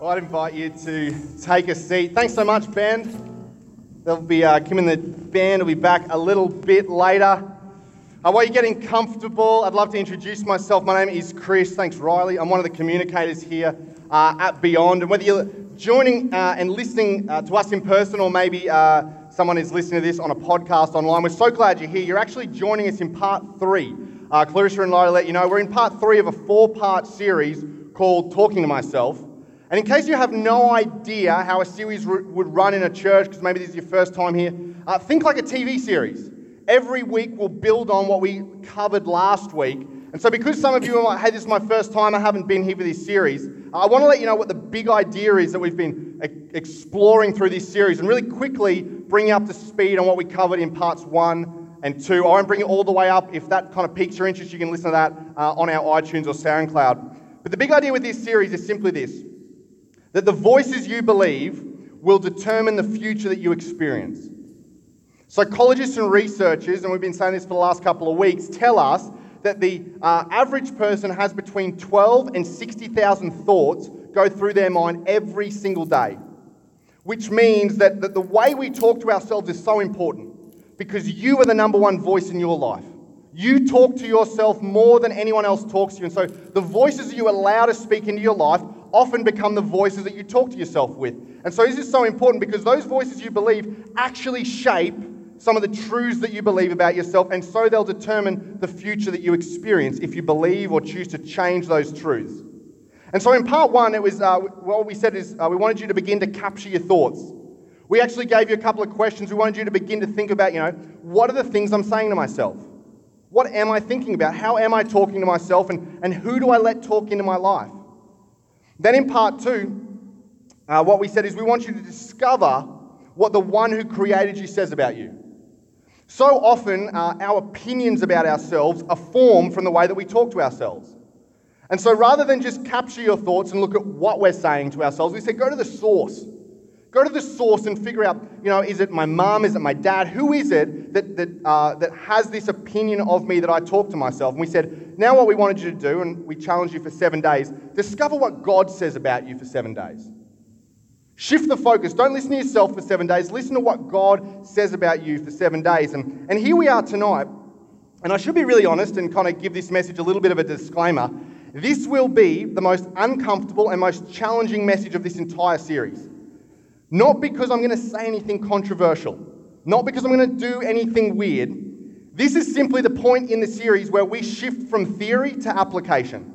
Well, I'd invite you to take a seat. Thanks so much, Ben. They'll be, uh, Kim and the band will be back a little bit later. Uh, while you're getting comfortable, I'd love to introduce myself. My name is Chris. Thanks, Riley. I'm one of the communicators here uh, at Beyond. And whether you're joining uh, and listening uh, to us in person or maybe uh, someone is listening to this on a podcast online, we're so glad you're here. You're actually joining us in part three. Uh, Clarissa and Laurie let you know we're in part three of a four part series called Talking to Myself. And in case you have no idea how a series would run in a church, because maybe this is your first time here, uh, think like a TV series. Every week we'll build on what we covered last week. And so, because some of you are like, hey, this is my first time, I haven't been here for this series, I want to let you know what the big idea is that we've been exploring through this series and really quickly bring you up to speed on what we covered in parts one and two. I won't bring it all the way up. If that kind of piques your interest, you can listen to that uh, on our iTunes or SoundCloud. But the big idea with this series is simply this that the voices you believe will determine the future that you experience. Psychologists and researchers, and we've been saying this for the last couple of weeks, tell us that the uh, average person has between 12 and 60,000 thoughts go through their mind every single day. Which means that, that the way we talk to ourselves is so important because you are the number one voice in your life. You talk to yourself more than anyone else talks to you. And so the voices you allow to speak into your life often become the voices that you talk to yourself with. And so this is so important because those voices you believe actually shape some of the truths that you believe about yourself, and so they'll determine the future that you experience if you believe or choose to change those truths. And so in part one, it was uh, what we said is uh, we wanted you to begin to capture your thoughts. We actually gave you a couple of questions. We wanted you to begin to think about, you know, what are the things I'm saying to myself? What am I thinking about? How am I talking to myself? And, and who do I let talk into my life? Then in part two, uh, what we said is we want you to discover what the one who created you says about you. So often, uh, our opinions about ourselves are formed from the way that we talk to ourselves. And so, rather than just capture your thoughts and look at what we're saying to ourselves, we say, go to the source. Go to the source and figure out, you know, is it my mom? Is it my dad? Who is it that, that, uh, that has this opinion of me that I talk to myself? And we said, now what we wanted you to do, and we challenged you for seven days, discover what God says about you for seven days. Shift the focus. Don't listen to yourself for seven days. Listen to what God says about you for seven days. And, and here we are tonight. And I should be really honest and kind of give this message a little bit of a disclaimer. This will be the most uncomfortable and most challenging message of this entire series. Not because I'm going to say anything controversial, not because I'm going to do anything weird. This is simply the point in the series where we shift from theory to application.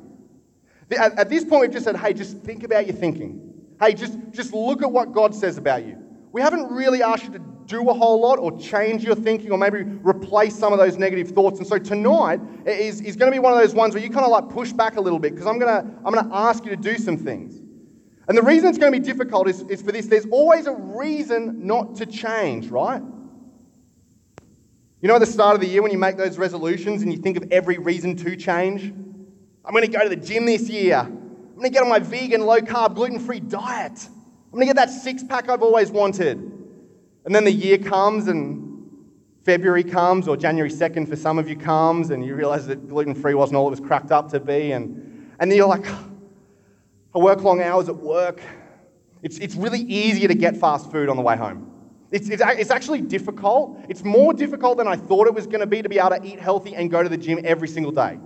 At, this point, we've just said, hey, just think about your thinking. Hey, just, just look at what God says about you. We haven't really asked you to do a whole lot or change your thinking or maybe replace some of those negative thoughts. And so tonight is, is going to be one of those ones where you kind of like push back a little bit because I'm going to I'm going to ask you to do some things. And the reason it's going to be difficult is, is for this there's always a reason not to change, right? You know, at the start of the year when you make those resolutions and you think of every reason to change? I'm going to go to the gym this year. I'm going to get on my vegan, low carb, gluten free diet. I'm going to get that six pack I've always wanted. And then the year comes and February comes, or January 2nd for some of you comes, and you realize that gluten free wasn't all it was cracked up to be. And, and then you're like, I work long hours at work. It's, it's really easier to get fast food on the way home. It's, it's, it's actually difficult. It's more difficult than I thought it was going to be to be able to eat healthy and go to the gym every single day.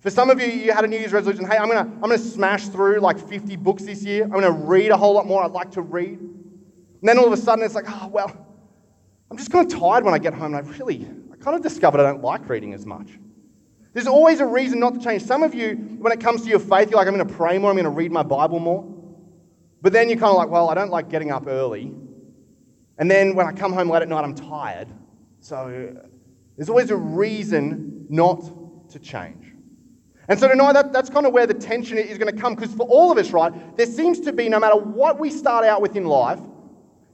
For some of you, you had a New Year's resolution hey, I'm going to I'm to smash through like 50 books this year. I'm going to read a whole lot more I'd like to read. And then all of a sudden, it's like, oh, well, I'm just kind of tired when I get home. And I really, I kind of discovered I don't like reading as much. There's always a reason not to change. Some of you, when it comes to your faith, you're like, I'm going to pray more, I'm going to read my Bible more. But then you're kind of like, well, I don't like getting up early. And then when I come home late at night, I'm tired. So there's always a reason not to change. And so tonight, that, that's kind of where the tension is going to come, because for all of us, right, there seems to be, no matter what we start out with in life,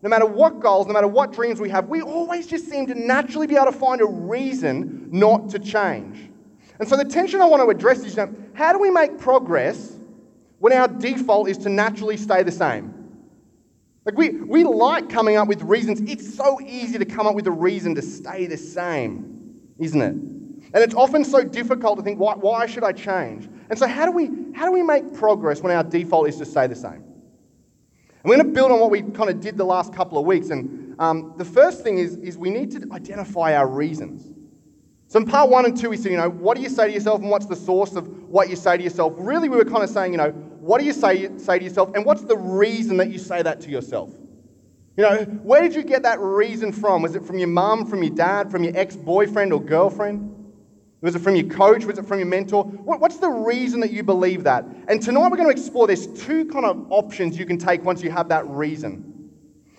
no matter what goals, no matter what dreams we have, we always just seem to naturally be able to find a reason not to change. And so the tension I want to address is, you know, how do we make progress when our default is to naturally stay the same? Like we, we like coming up with reasons. It's so easy to come up with a reason to stay the same, isn't it? And it's often so difficult to think, why, why should I change? And so, how do, we, how do we make progress when our default is to stay the same? And we're going to build on what we kind of did the last couple of weeks. And um, the first thing is, is we need to identify our reasons. So in part one and two, we said, you know, what do you say to yourself and what's the source of what you say to yourself? Really, we were kind of saying, you know, what do you say, say to yourself and what's the reason that you say that to yourself? You know, where did you get that reason from? Was it from your mum, from your dad, from your ex boyfriend or girlfriend? Was it from your coach? Was it from your mentor? what's the reason that you believe that? And tonight we're going to explore there's two kind of options you can take once you have that reason.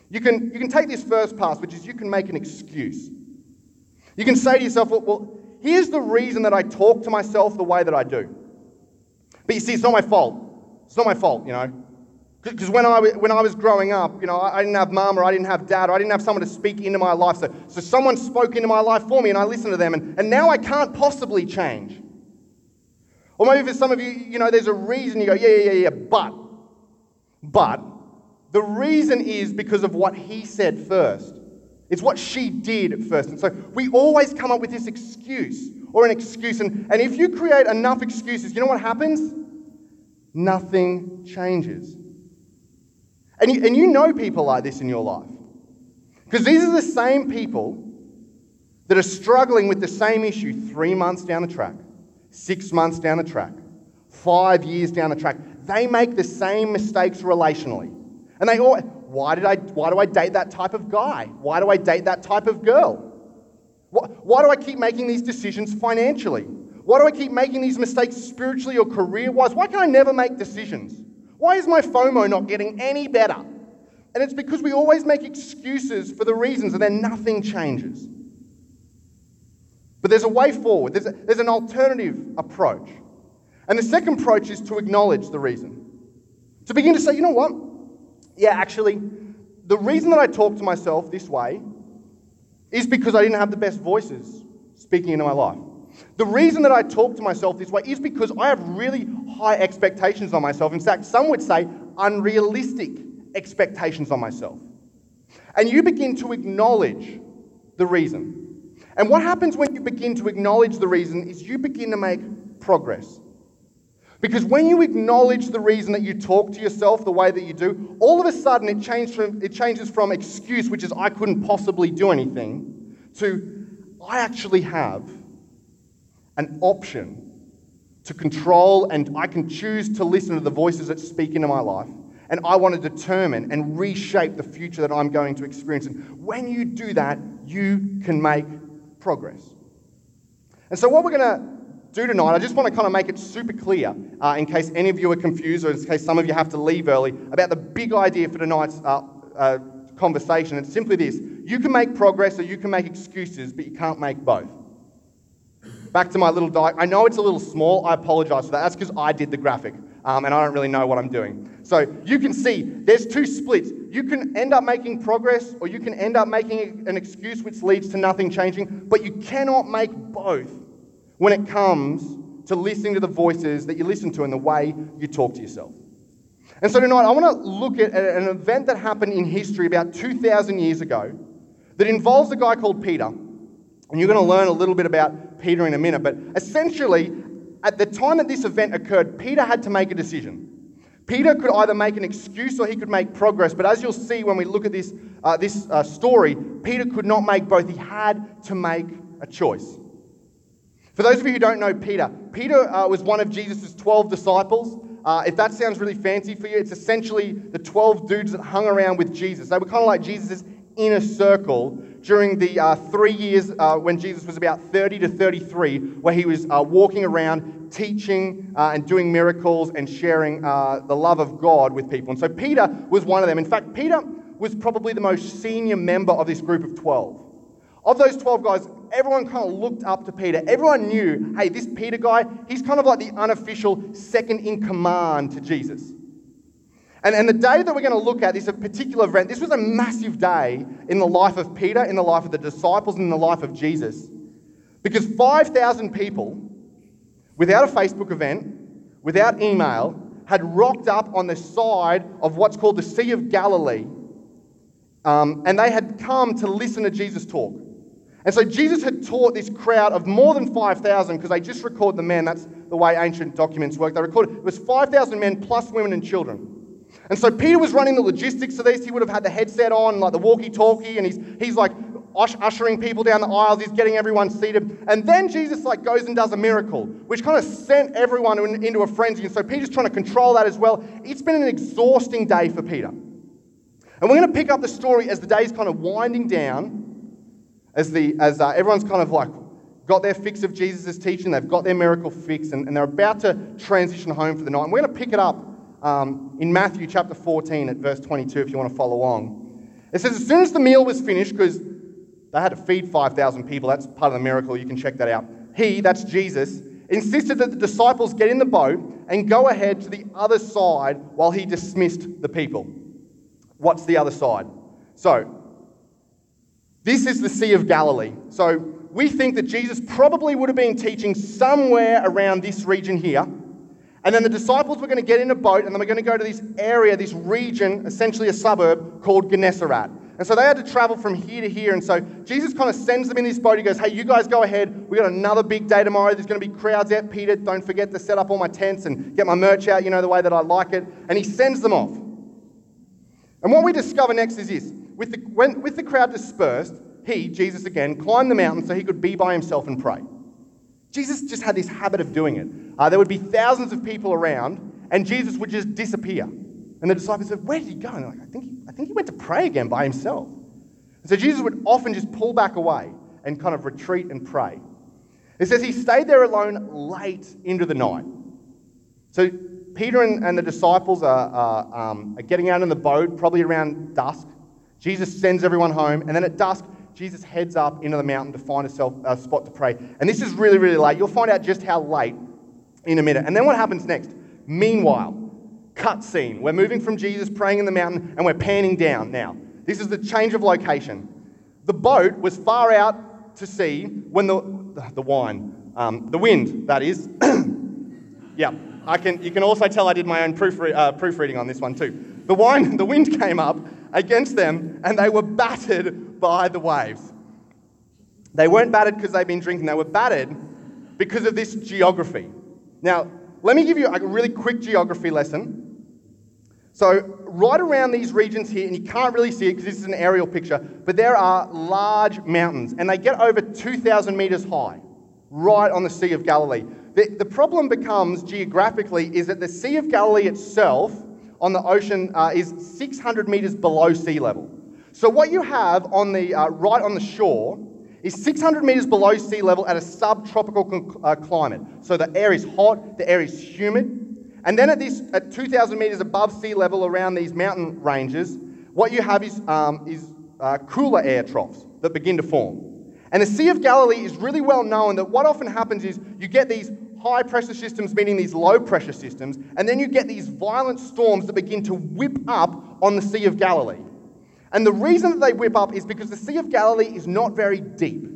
You can, you can take this first pass, which is you can make an excuse. You can say to yourself, well, well here's the reason that I talk to myself the way that I do. But you see, it's not my fault. It's not my fault, you know. Because when I, when I was growing up, you know, I didn't have mum or I didn't have dad or I didn't have someone to speak into my life. So, so someone spoke into my life for me and I listened to them and, and now I can't possibly change. Or maybe for some of you, you know, there's a reason you go, yeah, yeah, yeah, yeah, but. But the reason is because of what he said first. It's what she did first. And so we always come up with this excuse or an excuse. And, and if you create enough excuses, you know what happens? Nothing changes. And you, and you know people like this in your life. Because these are the same people that are struggling with the same issue three months down the track, six months down the track, five years down the track. They make the same mistakes relationally. And they all, why, did I, why do I date that type of guy? Why do I date that type of girl? Why, why do I keep making these decisions financially? Why do I keep making these mistakes spiritually or career wise? Why can I never make decisions? Why is my FOMO not getting any better? And it's because we always make excuses for the reasons and then nothing changes. But there's a way forward, there's, a, there's an alternative approach. And the second approach is to acknowledge the reason. To begin to say, you know what? Yeah, actually, the reason that I talk to myself this way is because I didn't have the best voices speaking into my life. The reason that I talk to myself this way is because I have really high expectations on myself. In fact, some would say unrealistic expectations on myself. And you begin to acknowledge the reason. And what happens when you begin to acknowledge the reason is you begin to make progress. Because when you acknowledge the reason that you talk to yourself the way that you do, all of a sudden it, changes from, it changes from excuse, which is I couldn't possibly do anything, to I actually have an option to control and I can choose to listen to the voices that speak into my life. And I want to determine and reshape the future that I'm going to experience. And when you do that, you can make progress. And so, what we're going to do tonight, I just want to kind of make it super clear uh, in case any of you are confused or in case some of you have to leave early about the big idea for tonight's uh, uh, conversation. It's simply this you can make progress or you can make excuses, but you can't make both back to my little diagram. I know it's a little small. I apologize for that. That's because I did the graphic um, and I don't really know what I'm doing. So you can see there's two splits. You can end up making progress or you can end up making an excuse which leads to nothing changing, but you cannot make both when it comes to listening to the voices that you listen to and the way you talk to yourself. And so tonight I want to look at an event that happened in history about 2,000 years ago that involves a guy called Peter. And you're going to learn a little bit about Peter in a minute. But essentially, at the time that this event occurred, Peter had to make a decision. Peter could either make an excuse or he could make progress. But as you'll see when we look at this, uh, this uh, story, Peter could not make both. He had to make a choice. For those of you who don't know Peter, Peter uh, was one of Jesus' 12 disciples. Uh, if that sounds really fancy for you, it's essentially the 12 dudes that hung around with Jesus. They were kind of like Jesus' inner circle during the uh, three years uh, when Jesus was about 30 to 33, where he was uh, walking around teaching uh, and doing miracles and sharing uh, the love of God with people. And so Peter was one of them. In fact, Peter was probably the most senior member of this group of 12. Of those 12 guys, everyone kind of looked up to Peter. Everyone knew, hey, this Peter guy, he's kind of like the unofficial second in command to Jesus. And, and the day that we're going to look at is a particular event. This was a massive day in the life of Peter, in the life of the disciples, in the life of Jesus. Because 5,000 people, without a Facebook event, without email, had rocked up on the side of what's called the Sea of Galilee. Um, and they had come to listen to Jesus talk. And so Jesus had taught this crowd of more than 5,000, because they just record the men. That's the way ancient documents work. They recorded it was 5,000 men plus women and children. And so Peter was running the logistics of this. He would have had the headset on, like the walkie talkie, and he's, he's like ushering people down the aisles. He's getting everyone seated. And then Jesus like goes and does a miracle, which kind of sent everyone in, into a frenzy. And so Peter's trying to control that as well. It's been an exhausting day for Peter. And we're going to pick up the story as the day's kind of winding down, as, the, as uh, everyone's kind of like got their fix of Jesus' teaching, they've got their miracle fix, and, and they're about to transition home for the night. And we're going to pick it up um, in Matthew chapter 14 at verse 22 if you want to follow along. It says, As soon as the meal was finished, because they had to feed 5,000 people, that's part of the miracle, you can check that out. He, that's Jesus, insisted that the disciples get in the boat and go ahead to the other side while he dismissed the people. What's the other side? So, this is the Sea of Galilee. So, we think that Jesus probably would have been teaching somewhere around this region here. And then the disciples were going to get in a boat and then we're going to go to this area, this region, essentially a suburb called Gennesaret. And so they had to travel from here to here. And so Jesus kind of sends them in this boat. He goes, Hey, you guys go ahead. We've got another big day tomorrow. There's going to be crowds out. Peter, don't forget to set up all my tents and get my merch out, you know, the way that I like it. And he sends them off. And what we discover next is this with the, when, with the crowd dispersed, he, Jesus again, climbed the mountain so he could be by himself and pray. Jesus just had this habit of doing it. Uh, there would be thousands of people around, and Jesus would just disappear. And the disciples said, Where did he go? And they're like, I think, he, I think he went to pray again by himself. And so Jesus would often just pull back away and kind of retreat and pray. It says he stayed there alone late into the night. So Peter and, and the disciples are, are, um, are getting out in the boat, probably around dusk. Jesus sends everyone home, and then at dusk, Jesus heads up into the mountain to find a, spot to pray. And this is really, really late. You'll find out just how late in a minute. And then what happens next? Meanwhile, cut scene. We're moving from Jesus praying in the mountain and we're panning down now. This is the change of location. The boat was far out to sea when the, the wine, um, the wind, that is. yeah, I can, you can also tell I did my own proofre- uh, proofreading on this one too. The, wine, the wind came up against them and they were battered by the waves. They weren't battered because they'd been drinking, they were battered because of this geography. Now, let me give you a really quick geography lesson. So, right around these regions here, and you can't really see it because this is an aerial picture, but there are large mountains, and they get over 2,000 meters high, right on the Sea of Galilee. The, the problem becomes geographically is that the Sea of Galilee itself on the ocean uh, is 600 meters below sea level. So what you have on the uh, right on the shore is 600 meters below sea level at a subtropical uh, climate. So the air is hot, the air is humid, and then at this at 2,000 meters above sea level around these mountain ranges, what you have is, um, is uh, cooler air troughs that begin to form. And the Sea of Galilee is really well known that what often happens is you get these high pressure systems meeting these low pressure systems, and then you get these violent storms that begin to whip up on the Sea of Galilee. And the reason that they whip up is because the Sea of Galilee is not very deep.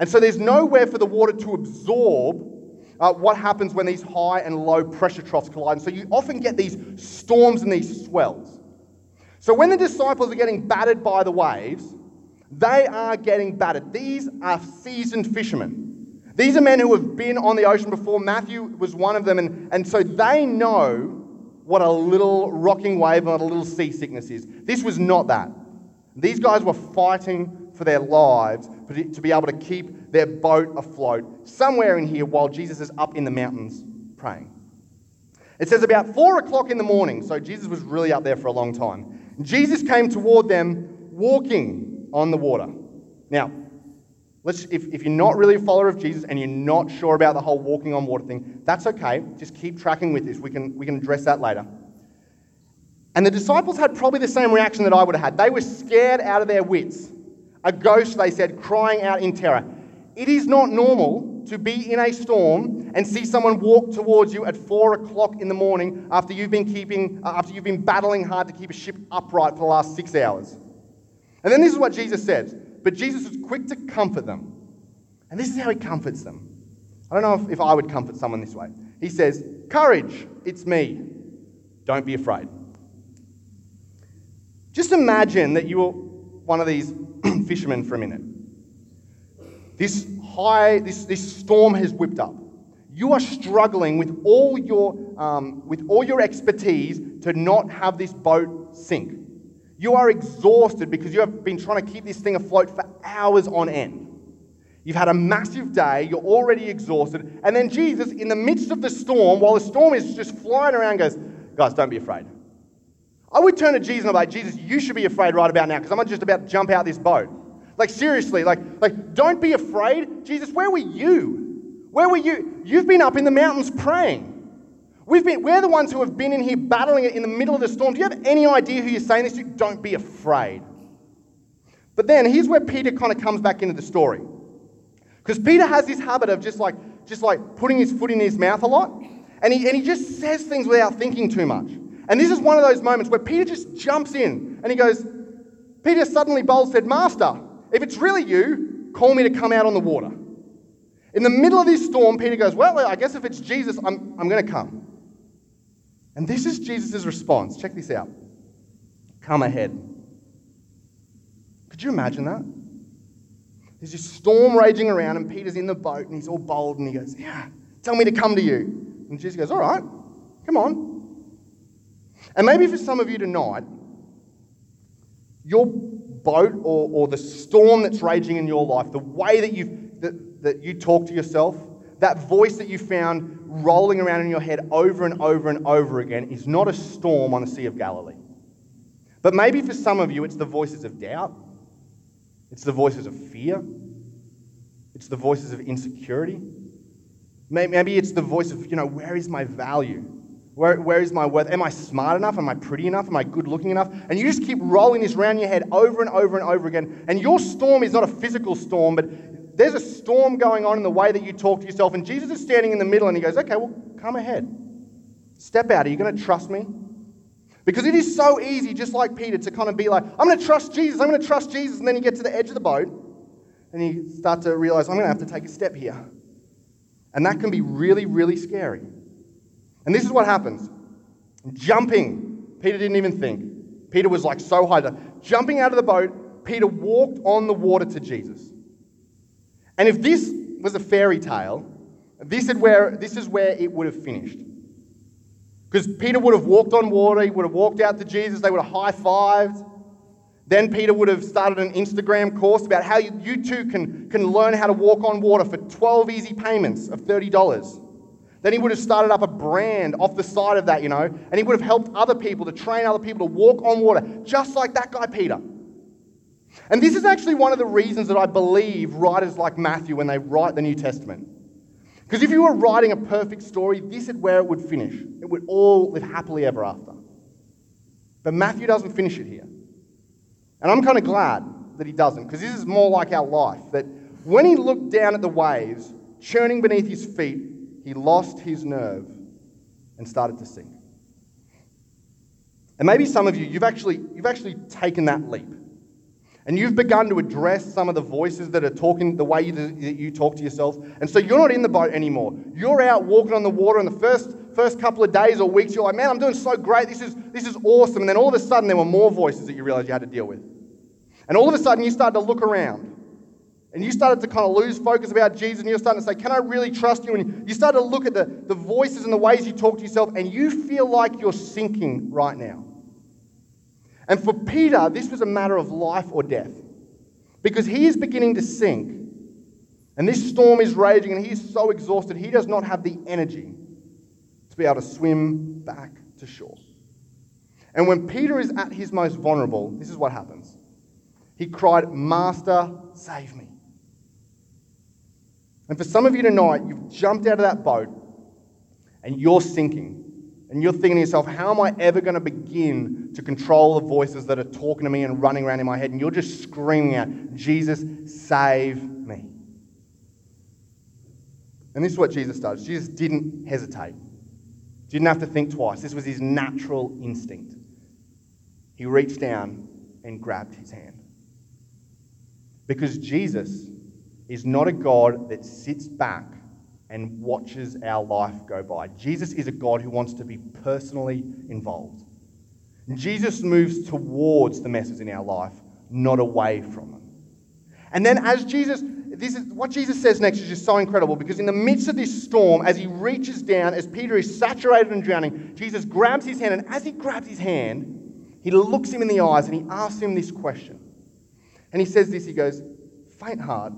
And so there's nowhere for the water to absorb uh, what happens when these high and low pressure troughs collide. And so you often get these storms and these swells. So when the disciples are getting battered by the waves, they are getting battered. These are seasoned fishermen. These are men who have been on the ocean before. Matthew was one of them, and, and so they know what a little rocking wave and a little seasickness is. This was not that. These guys were fighting for their lives to be able to keep their boat afloat somewhere in here while Jesus is up in the mountains praying. It says about four o'clock in the morning, so Jesus was really up there for a long time. Jesus came toward them walking on the water. Now, Let's, if, if you're not really a follower of Jesus and you're not sure about the whole walking on water thing, that's okay. Just keep tracking with this. We can, we can address that later. And the disciples had probably the same reaction that I would have had. They were scared out of their wits. A ghost, they said, crying out in terror. It is not normal to be in a storm and see someone walk towards you at four o'clock in the morning after you've been keeping, uh, after you've been battling hard to keep a ship upright for the last six hours. And then this is what Jesus says. But Jesus was quick to comfort them. And this is how he comforts them. I don't know if, if I would comfort someone this way. He says, Courage, it's me. Don't be afraid. Just imagine that you were one of these fishermen for a minute. This high, this, this storm has whipped up. You are struggling with all your, um, with all your expertise to not have this boat sink. You are exhausted because you have been trying to keep this thing afloat for hours on end. You've had a massive day, you're already exhausted, and then Jesus, in the midst of the storm, while the storm is just flying around, goes, Guys, don't be afraid. I would turn to Jesus and I'm like, Jesus, you should be afraid right about now because I'm just about to jump out this boat. Like, seriously, like, like, don't be afraid. Jesus, where were you? Where were you? You've been up in the mountains praying. We've been, we're the ones who have been in here battling it in the middle of the storm. Do you have any idea who you're saying this to? Don't be afraid. But then here's where Peter kind of comes back into the story. Because Peter has this habit of just like, just like putting his foot in his mouth a lot. And he, and he just says things without thinking too much. And this is one of those moments where Peter just jumps in and he goes, Peter suddenly bold said, Master, if it's really you, call me to come out on the water. In the middle of this storm, Peter goes, Well, I guess if it's Jesus, I'm, I'm going to come. And this is Jesus' response. Check this out. Come ahead. Could you imagine that? There's this storm raging around, and Peter's in the boat, and he's all bold, and he goes, Yeah, tell me to come to you. And Jesus goes, All right, come on. And maybe for some of you tonight, your boat or, or the storm that's raging in your life, the way that, you that, that you talk to yourself, that voice that you found rolling around in your head over and over and over again is not a storm on the Sea of Galilee. But maybe for some of you, it's the voices of doubt, it's the voices of fear, it's the voices of insecurity. Maybe it's the voice of, you know, where is my value? Where, where is my worth? Am I smart enough? Am I pretty enough? Am I good looking enough? And you just keep rolling this around your head over and over and over again. And your storm is not a physical storm, but there's a storm going on in the way that you talk to yourself. And Jesus is standing in the middle and he goes, Okay, well, come ahead. Step out. Are you going to trust me? Because it is so easy, just like Peter, to kind of be like, I'm going to trust Jesus, I'm going to trust Jesus. And then you get to the edge of the boat and you start to realize, I'm going to have to take a step here. And that can be really, really scary. And this is what happens jumping. Peter didn't even think. Peter was like so high. Jumping out of the boat, Peter walked on the water to Jesus. And if this was a fairy tale, this is where, this is where it would have finished. Because Peter would have walked on water, he would have walked out to Jesus, they would have high fived. Then Peter would have started an Instagram course about how you, you too can, can learn how to walk on water for 12 easy payments of $30. Then he would have started up a brand off the side of that, you know, and he would have helped other people to train other people to walk on water, just like that guy, Peter. And this is actually one of the reasons that I believe writers like Matthew, when they write the New Testament, because if you were writing a perfect story, this is where it would finish. It would all live happily ever after. But Matthew doesn't finish it here. And I'm kind of glad that he doesn't, because this is more like our life. That when he looked down at the waves churning beneath his feet, he lost his nerve and started to sink. And maybe some of you, you've actually, you've actually taken that leap. And you've begun to address some of the voices that are talking the way you, that you talk to yourself. And so you're not in the boat anymore. You're out walking on the water, and the first, first couple of days or weeks, you're like, man, I'm doing so great. This is, this is awesome. And then all of a sudden, there were more voices that you realized you had to deal with. And all of a sudden, you started to look around and you started to kind of lose focus about Jesus and you're starting to say, Can I really trust you? And you start to look at the, the voices and the ways you talk to yourself, and you feel like you're sinking right now. And for Peter, this was a matter of life or death because he is beginning to sink. And this storm is raging, and he is so exhausted, he does not have the energy to be able to swim back to shore. And when Peter is at his most vulnerable, this is what happens. He cried, Master, save me. And for some of you tonight, you've jumped out of that boat and you're sinking. And you're thinking to yourself, how am I ever going to begin to control the voices that are talking to me and running around in my head? And you're just screaming out, Jesus, save me. And this is what Jesus does. Jesus didn't hesitate, didn't have to think twice. This was his natural instinct. He reached down and grabbed his hand. Because Jesus is not a God that sits back and watches our life go by. Jesus is a God who wants to be personally involved. Jesus moves towards the messes in our life, not away from them. And then, as Jesus, this is what Jesus says next is just so incredible because in the midst of this storm, as he reaches down, as Peter is saturated and drowning, Jesus grabs his hand, and as he grabs his hand, he looks him in the eyes and he asks him this question. And he says this, he goes, Faint heart,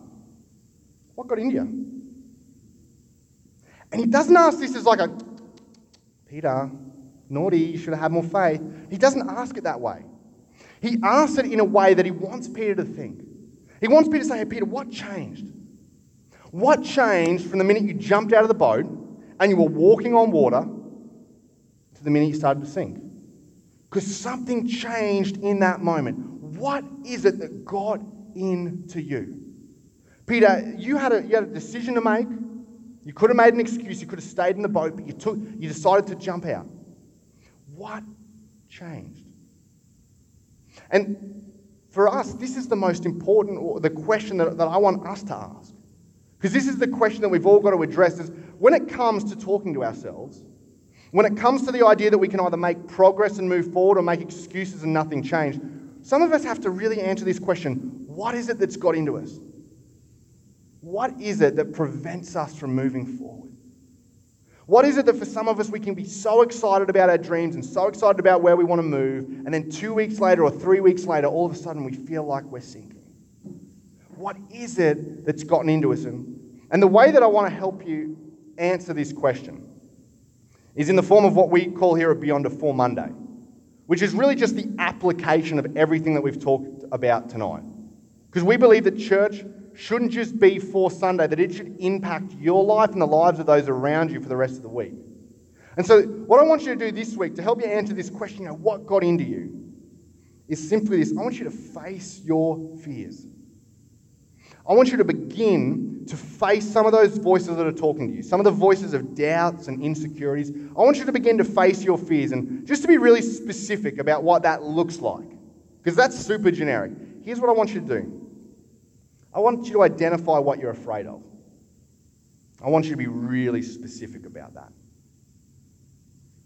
what got into you? And he doesn't ask this as like a Peter, naughty, you should have had more faith. He doesn't ask it that way. He asks it in a way that he wants Peter to think. He wants Peter to say, Hey, Peter, what changed? What changed from the minute you jumped out of the boat and you were walking on water to the minute you started to sink? Because something changed in that moment. What is it that got into you? Peter, you had a, you had a decision to make. You could have made an excuse. You could have stayed in the boat, but you, took, you decided to jump out. What changed? And for us, this is the most important, the question that, that I want us to ask. Because this is the question that we've all got to address is when it comes to talking to ourselves, when it comes to the idea that we can either make progress and move forward or make excuses and nothing change, some of us have to really answer this question what is it that's got into us? What is it that prevents us from moving forward? What is it that for some of us we can be so excited about our dreams and so excited about where we want to move, and then two weeks later or three weeks later, all of a sudden we feel like we're sinking? What is it that's gotten into us? And, the way that I want to help you answer this question is in the form of what we call here a Beyond a Four Monday, which is really just the application of everything that we've talked about tonight. Because we believe that church shouldn't just be for Sunday, that it should impact your life and the lives of those around you for the rest of the week. And so, what I want you to do this week to help you answer this question, what got into you, is simply this I want you to face your fears. I want you to begin to face some of those voices that are talking to you, some of the voices of doubts and insecurities. I want you to begin to face your fears and just to be really specific about what that looks like, because that's super generic. Here's what I want you to do I want you to identify what you're afraid of. I want you to be really specific about that.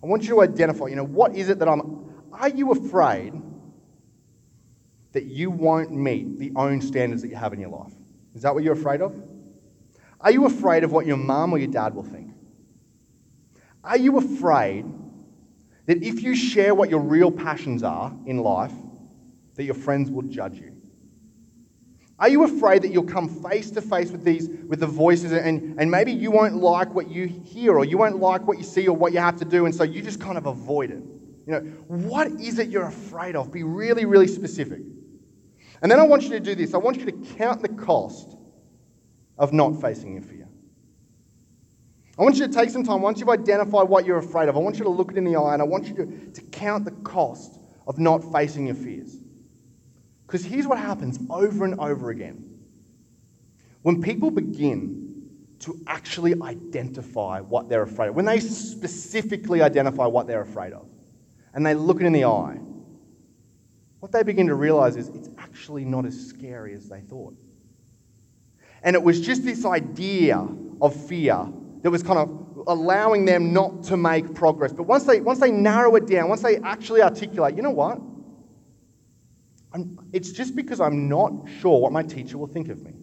I want you to identify, you know, what is it that I'm. Are you afraid that you won't meet the own standards that you have in your life? Is that what you're afraid of? Are you afraid of what your mum or your dad will think? Are you afraid that if you share what your real passions are in life, that your friends will judge you? Are you afraid that you'll come face to face with these, with the voices, and, and maybe you won't like what you hear, or you won't like what you see, or what you have to do, and so you just kind of avoid it? You know, what is it you're afraid of? Be really, really specific. And then I want you to do this. I want you to count the cost of not facing your fear. I want you to take some time, once you've identified what you're afraid of, I want you to look it in the eye and I want you to, to count the cost of not facing your fears. Because here's what happens over and over again. When people begin to actually identify what they're afraid of, when they specifically identify what they're afraid of, and they look it in the eye, what they begin to realize is it's actually not as scary as they thought. And it was just this idea of fear that was kind of allowing them not to make progress. But once they, once they narrow it down, once they actually articulate, you know what? I'm, it's just because I'm not sure what my teacher will think of me.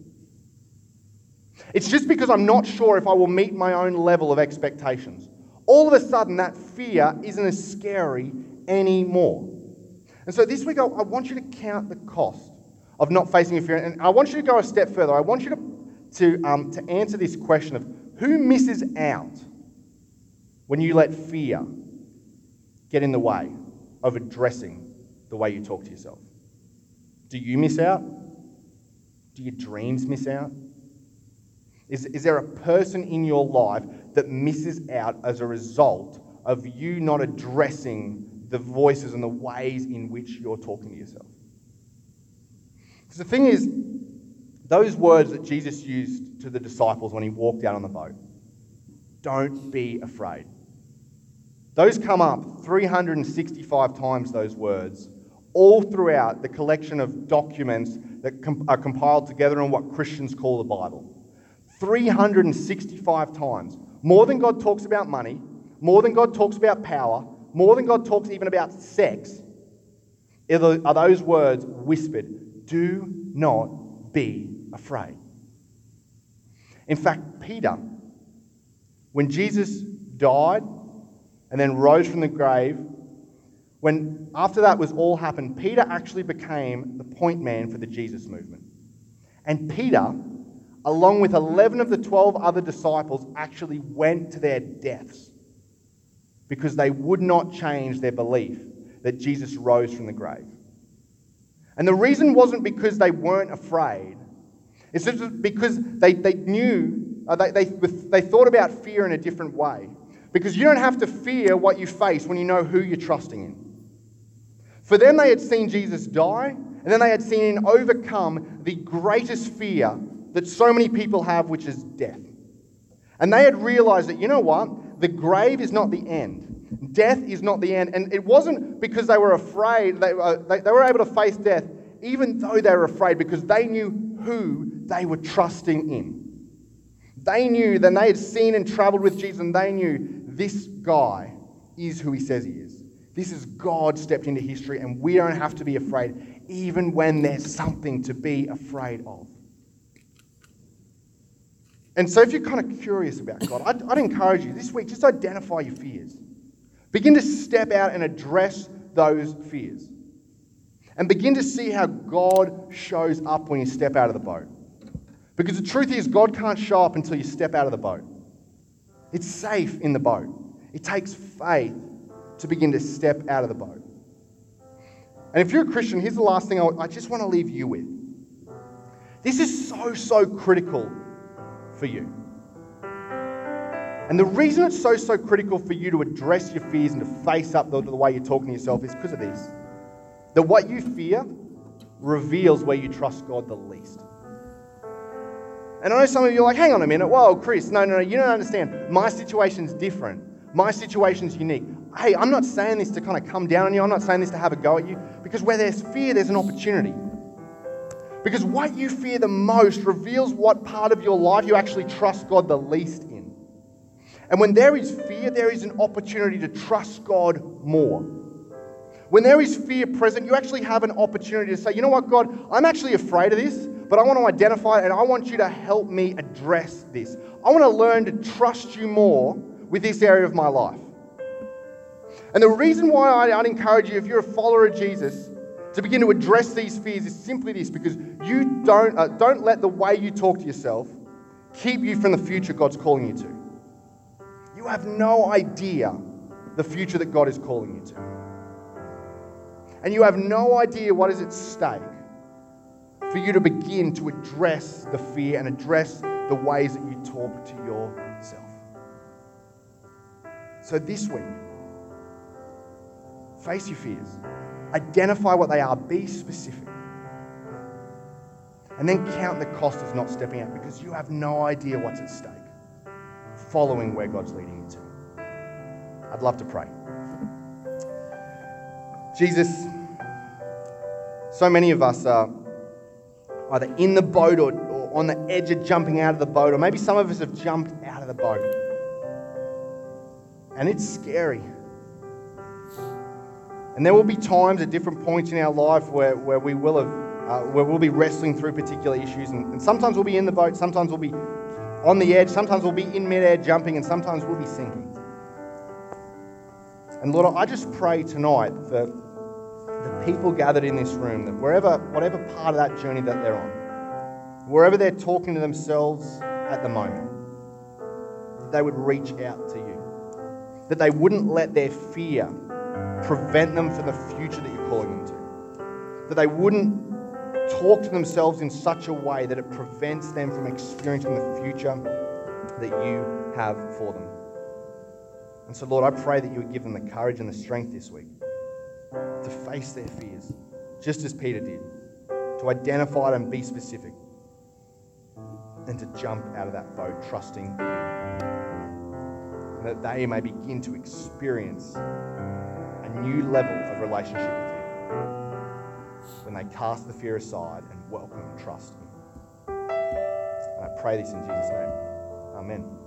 It's just because I'm not sure if I will meet my own level of expectations. All of a sudden, that fear isn't as scary anymore. And so this week, I, want you to count the cost of not facing a fear. And I want you to go a step further. I want you to, to, um, to answer this question of who misses out when you let fear get in the way of addressing the way you talk to yourself? Do you miss out? Do your dreams miss out? Is, is there a person in your life that misses out as a result of you not addressing the voices and the ways in which you're talking to yourself? Because the thing is, those words that Jesus used to the disciples when he walked out on the boat don't be afraid. Those come up 365 times, those words, all throughout the collection of documents that com- are compiled together in what Christians call the Bible. 365 times. More than God talks about money, more than God talks about power, more than God talks even about sex, are those words whispered do not be afraid. In fact, Peter, when Jesus died and then rose from the grave, when after that was all happened, Peter actually became the point man for the Jesus movement. And Peter, along with 11 of the 12 other disciples, actually went to their deaths because they would not change their belief that Jesus rose from the grave. And the reason wasn't because they weren't afraid, it's just because they, they knew, uh, they, they, they thought about fear in a different way. Because you don't have to fear what you face when you know who you're trusting in. For them, they had seen Jesus die, and then they had seen him overcome the greatest fear that so many people have, which is death. And they had realized that, you know what? The grave is not the end. Death is not the end. And it wasn't because they were afraid, they, uh, they, they were able to face death, even though they were afraid, because they knew who they were trusting in. They knew, then they had seen and traveled with Jesus, and they knew this guy is who he says he is. This is God stepped into history, and we don't have to be afraid, even when there's something to be afraid of. And so, if you're kind of curious about God, I'd, I'd, encourage you this week just identify your fears. Begin to step out and address those fears. And begin to see how God shows up when you step out of the boat. Because the truth is, God can't show up until you step out of the boat. It's safe in the boat. It takes faith to begin to step out of the boat. And if you're a Christian, here's the last thing I, I just want to leave you with. This is so, so critical for you. And the reason it's so, so critical for you to address your fears and to face up the, the way you're talking to yourself is because of this. That what you fear reveals where you trust God the least. And I know some of you are like, hang on a minute, whoa, Chris, no, no, no, you don't understand. My situation's different. My situation's unique. Hey, I'm not saying this to kind of come down on you. I'm not saying this to have a go at you. Because where there's fear, there's an opportunity. Because what you fear the most reveals what part of your life you actually trust God the least in. And when there is fear, there is an opportunity to trust God more. When there is fear present, you actually have an opportunity to say, you know what, God, I'm actually afraid of this, but I want to identify it and I want you to help me address this. I want to learn to trust you more with this area of my life. And the reason why I'd encourage you, if you're a follower of Jesus, to begin to address these fears is simply this because you don't, uh, don't let the way you talk to yourself keep you from the future God's calling you to. You have no idea the future that God is calling you to. And you have no idea what is at stake for you to begin to address the fear and address the ways that you talk to yourself. So this week, face your fears, identify what they are, be specific, and then count the cost of not stepping out because you have no idea what's at stake following where God's leading you to. I'd love to pray. Jesus, so many of us are either in the boat or, or on the edge of jumping out of the boat, or maybe some of us have jumped out of the boat. And it's scary. And there will be times at different points in our life where, where we will have, uh, where we'll be wrestling through particular issues. And, and sometimes we'll be in the boat, sometimes we'll be on the edge, sometimes we'll be in midair jumping, and sometimes we'll be sinking. And Lord, I just pray tonight for the people gathered in this room that wherever, whatever part of that journey that they're on, wherever they're talking to themselves at the moment, that they would reach out to you. That they wouldn't let their fear prevent them from the future that you're calling them to. That they wouldn't talk to themselves in such a way that it prevents them from experiencing the future that you have for them. And so, Lord, I pray that you would give them the courage and the strength this week to face their fears, just as Peter did, to identify them and be specific, and to jump out of that boat trusting you. That they may begin to experience new level of relationship with you when they cast the fear aside and welcome and trust. And I pray this in Jesus' name. Amen.